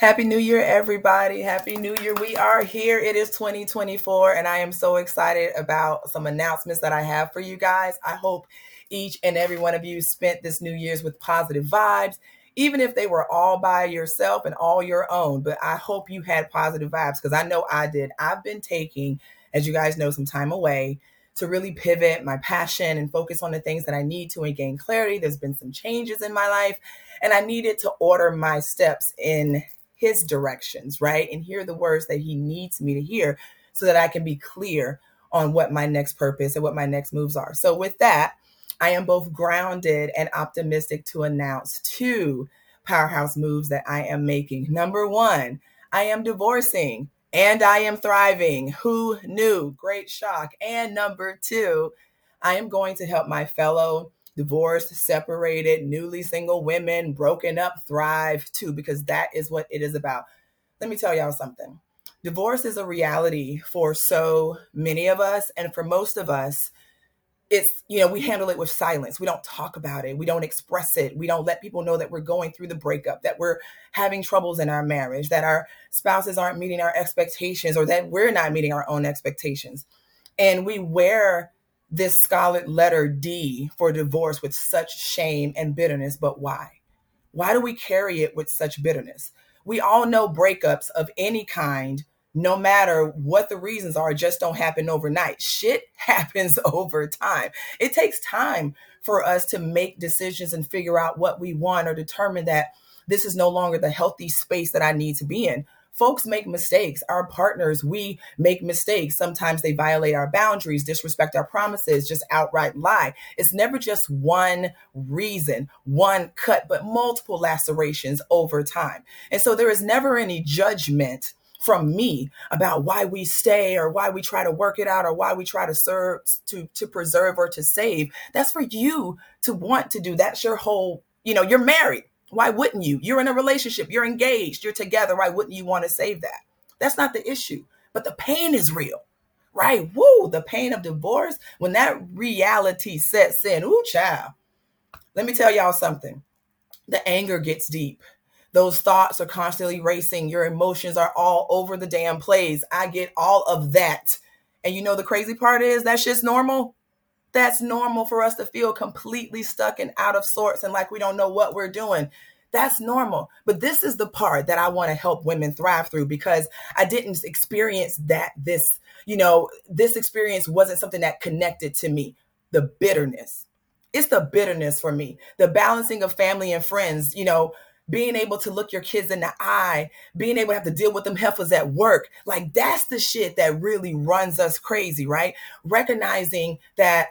Happy New Year, everybody. Happy New Year. We are here. It is 2024, and I am so excited about some announcements that I have for you guys. I hope each and every one of you spent this New Year's with positive vibes, even if they were all by yourself and all your own. But I hope you had positive vibes because I know I did. I've been taking, as you guys know, some time away to really pivot my passion and focus on the things that I need to and gain clarity. There's been some changes in my life, and I needed to order my steps in his directions, right? And hear the words that he needs me to hear so that I can be clear on what my next purpose and what my next moves are. So, with that, I am both grounded and optimistic to announce two powerhouse moves that I am making. Number one, I am divorcing and I am thriving. Who knew? Great shock. And number two, I am going to help my fellow divorced, separated, newly single women, broken up, thrive too, because that is what it is about. Let me tell y'all something. Divorce is a reality for so many of us, and for most of us, it's you know we handle it with silence we don't talk about it we don't express it we don't let people know that we're going through the breakup that we're having troubles in our marriage that our spouses aren't meeting our expectations or that we're not meeting our own expectations and we wear this scarlet letter D for divorce with such shame and bitterness. But why? Why do we carry it with such bitterness? We all know breakups of any kind, no matter what the reasons are, just don't happen overnight. Shit happens over time. It takes time for us to make decisions and figure out what we want or determine that this is no longer the healthy space that I need to be in folks make mistakes. Our partners, we make mistakes. Sometimes they violate our boundaries, disrespect our promises, just outright lie. It's never just one reason, one cut, but multiple lacerations over time. And so there is never any judgment from me about why we stay or why we try to work it out or why we try to serve to to preserve or to save that's for you to want to do that's your whole you know you're married why wouldn't you? You're in a relationship, you're engaged, you're together. Why wouldn't you want to save that? That's not the issue. But the pain is real, right? Woo, the pain of divorce, when that reality sets in, ooh, child. Let me tell y'all something. The anger gets deep. Those thoughts are constantly racing. Your emotions are all over the damn place. I get all of that. And you know, the crazy part is that's just normal. That's normal for us to feel completely stuck and out of sorts and like we don't know what we're doing. That's normal. But this is the part that I want to help women thrive through because I didn't experience that this, you know, this experience wasn't something that connected to me. The bitterness. It's the bitterness for me. The balancing of family and friends, you know, being able to look your kids in the eye, being able to have to deal with them heifers at work. Like that's the shit that really runs us crazy, right? Recognizing that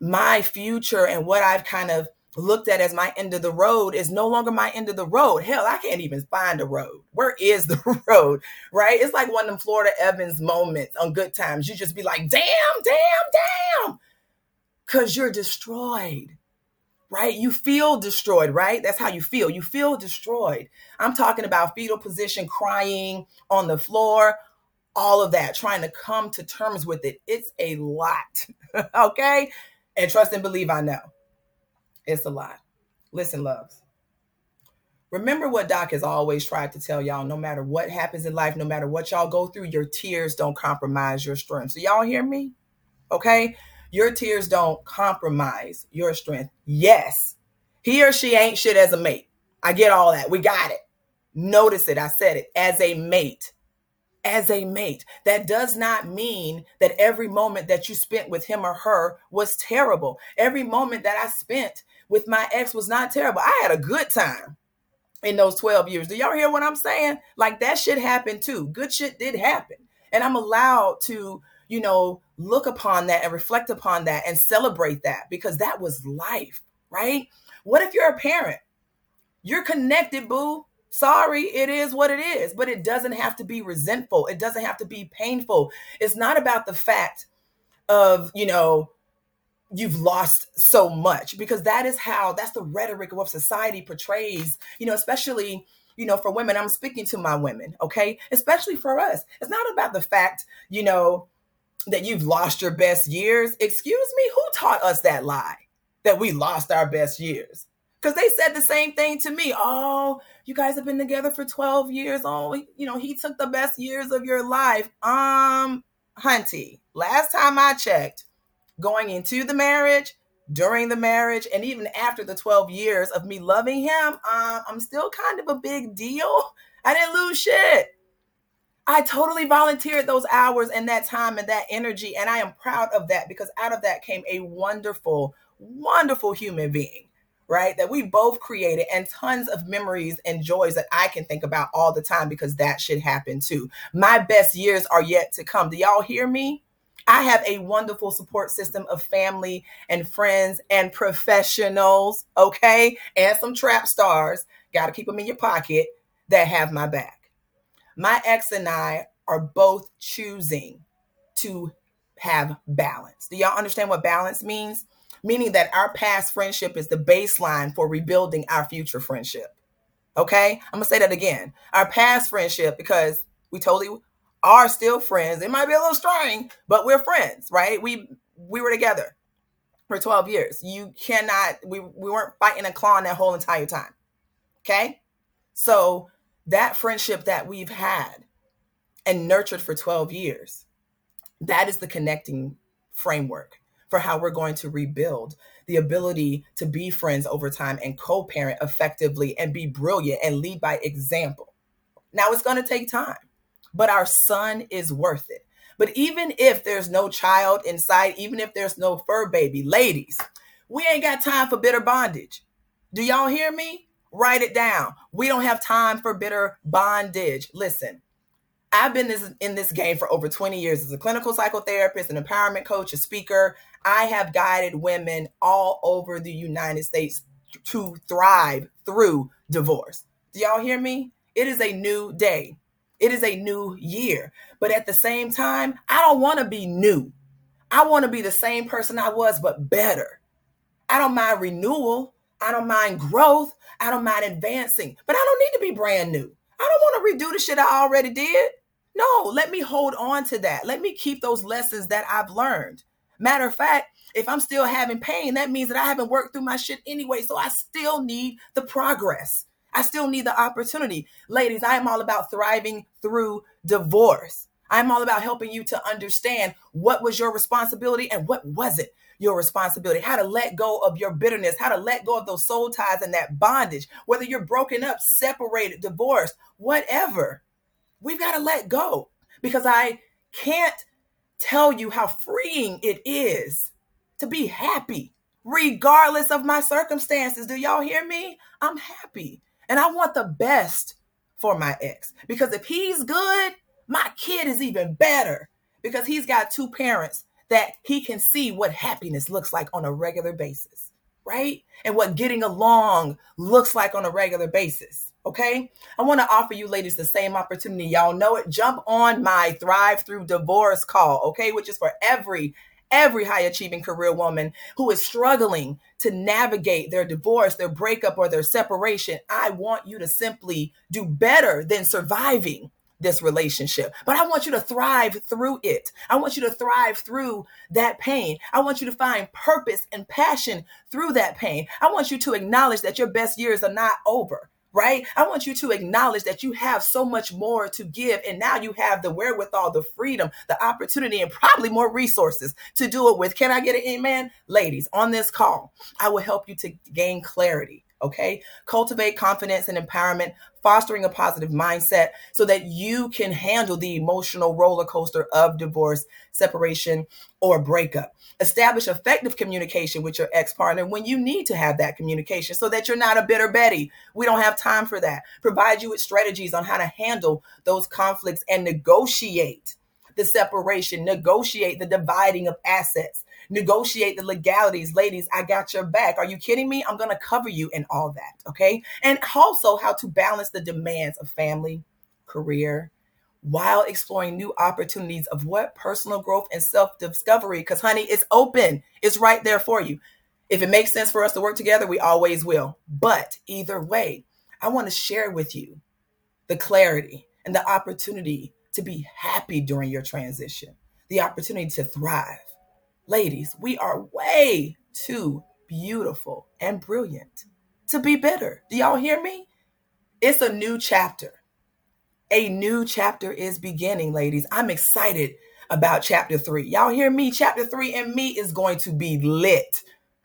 my future and what I've kind of looked at as my end of the road is no longer my end of the road. Hell, I can't even find a road. Where is the road? Right? It's like one of them Florida Evans moments on good times. You just be like, damn, damn, damn. Cause you're destroyed. Right? You feel destroyed, right? That's how you feel. You feel destroyed. I'm talking about fetal position, crying on the floor, all of that, trying to come to terms with it. It's a lot. okay? And trust and believe I know. It's a lot. Listen, loves. Remember what Doc has always tried to tell y'all no matter what happens in life, no matter what y'all go through, your tears don't compromise your strength. So, y'all hear me? Okay? Your tears don't compromise your strength. Yes, he or she ain't shit as a mate. I get all that. We got it. Notice it. I said it as a mate as a mate. That does not mean that every moment that you spent with him or her was terrible. Every moment that I spent with my ex was not terrible. I had a good time in those 12 years. Do y'all hear what I'm saying? Like that shit happened too. Good shit did happen. And I'm allowed to, you know, look upon that and reflect upon that and celebrate that because that was life, right? What if you're a parent? You're connected, boo. Sorry, it is what it is, but it doesn't have to be resentful. It doesn't have to be painful. It's not about the fact of, you know, you've lost so much because that is how that's the rhetoric of what society portrays, you know, especially you know, for women, I'm speaking to my women, okay? Especially for us. It's not about the fact, you know, that you've lost your best years. Excuse me, who taught us that lie? That we lost our best years? Because they said the same thing to me. Oh, you guys have been together for 12 years. Oh, you know, he took the best years of your life. Um, Hunty, last time I checked, going into the marriage, during the marriage, and even after the 12 years of me loving him, um, I'm still kind of a big deal. I didn't lose shit. I totally volunteered those hours and that time and that energy. And I am proud of that because out of that came a wonderful, wonderful human being, right? That we both created and tons of memories and joys that I can think about all the time because that should happen too. My best years are yet to come. Do y'all hear me? I have a wonderful support system of family and friends and professionals, okay? And some trap stars. Got to keep them in your pocket that have my back my ex and I are both choosing to have balance. Do y'all understand what balance means? Meaning that our past friendship is the baseline for rebuilding our future friendship. Okay? I'm gonna say that again. Our past friendship, because we totally are still friends. It might be a little strained, but we're friends, right? We we were together for 12 years. You cannot, we, we weren't fighting and clawing that whole entire time. Okay? So that friendship that we've had and nurtured for 12 years, that is the connecting framework for how we're going to rebuild the ability to be friends over time and co parent effectively and be brilliant and lead by example. Now, it's going to take time, but our son is worth it. But even if there's no child inside, even if there's no fur baby, ladies, we ain't got time for bitter bondage. Do y'all hear me? Write it down. We don't have time for bitter bondage. Listen, I've been this, in this game for over 20 years as a clinical psychotherapist, an empowerment coach, a speaker. I have guided women all over the United States to thrive through divorce. Do y'all hear me? It is a new day. It is a new year. But at the same time, I don't want to be new. I want to be the same person I was, but better. I don't mind renewal. I don't mind growth. I don't mind advancing, but I don't need to be brand new. I don't want to redo the shit I already did. No, let me hold on to that. Let me keep those lessons that I've learned. Matter of fact, if I'm still having pain, that means that I haven't worked through my shit anyway. So I still need the progress. I still need the opportunity. Ladies, I am all about thriving through divorce. I'm all about helping you to understand what was your responsibility and what wasn't your responsibility, how to let go of your bitterness, how to let go of those soul ties and that bondage, whether you're broken up, separated, divorced, whatever. We've got to let go because I can't tell you how freeing it is to be happy regardless of my circumstances. Do y'all hear me? I'm happy and I want the best for my ex because if he's good, my kid is even better because he's got two parents that he can see what happiness looks like on a regular basis, right? And what getting along looks like on a regular basis. Okay. I want to offer you ladies the same opportunity. Y'all know it. Jump on my Thrive Through Divorce call, okay, which is for every every high achieving career woman who is struggling to navigate their divorce, their breakup, or their separation. I want you to simply do better than surviving this relationship. But I want you to thrive through it. I want you to thrive through that pain. I want you to find purpose and passion through that pain. I want you to acknowledge that your best years are not over. Right? I want you to acknowledge that you have so much more to give. And now you have the wherewithal, the freedom, the opportunity, and probably more resources to do it with. Can I get an amen? Ladies, on this call, I will help you to gain clarity Okay. Cultivate confidence and empowerment, fostering a positive mindset so that you can handle the emotional roller coaster of divorce, separation, or breakup. Establish effective communication with your ex partner when you need to have that communication so that you're not a bitter Betty. We don't have time for that. Provide you with strategies on how to handle those conflicts and negotiate the separation, negotiate the dividing of assets, negotiate the legalities. Ladies, I got your back. Are you kidding me? I'm going to cover you and all that. Okay. And also how to balance the demands of family, career, while exploring new opportunities of what personal growth and self discovery. Because, honey, it's open, it's right there for you. If it makes sense for us to work together, we always will. But either way, I want to share with you the clarity and the opportunity to be happy during your transition, the opportunity to thrive, Ladies, we are way too beautiful and brilliant to be bitter. Do y'all hear me? It's a new chapter. A new chapter is beginning, ladies. I'm excited about chapter three. Y'all hear me? Chapter three and me is going to be lit.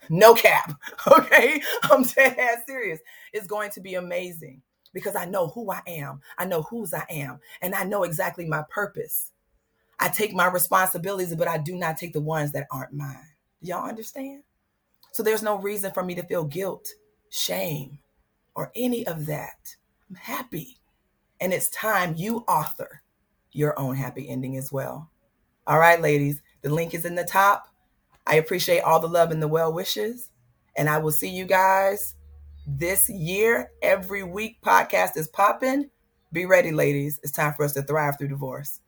No cap. Okay. I'm dead serious. It's going to be amazing because I know who I am. I know whose I am. And I know exactly my purpose. I take my responsibilities, but I do not take the ones that aren't mine. Y'all understand? So there's no reason for me to feel guilt, shame, or any of that. I'm happy. And it's time you author your own happy ending as well. All right, ladies, the link is in the top. I appreciate all the love and the well wishes. And I will see you guys this year. Every week, podcast is popping. Be ready, ladies. It's time for us to thrive through divorce.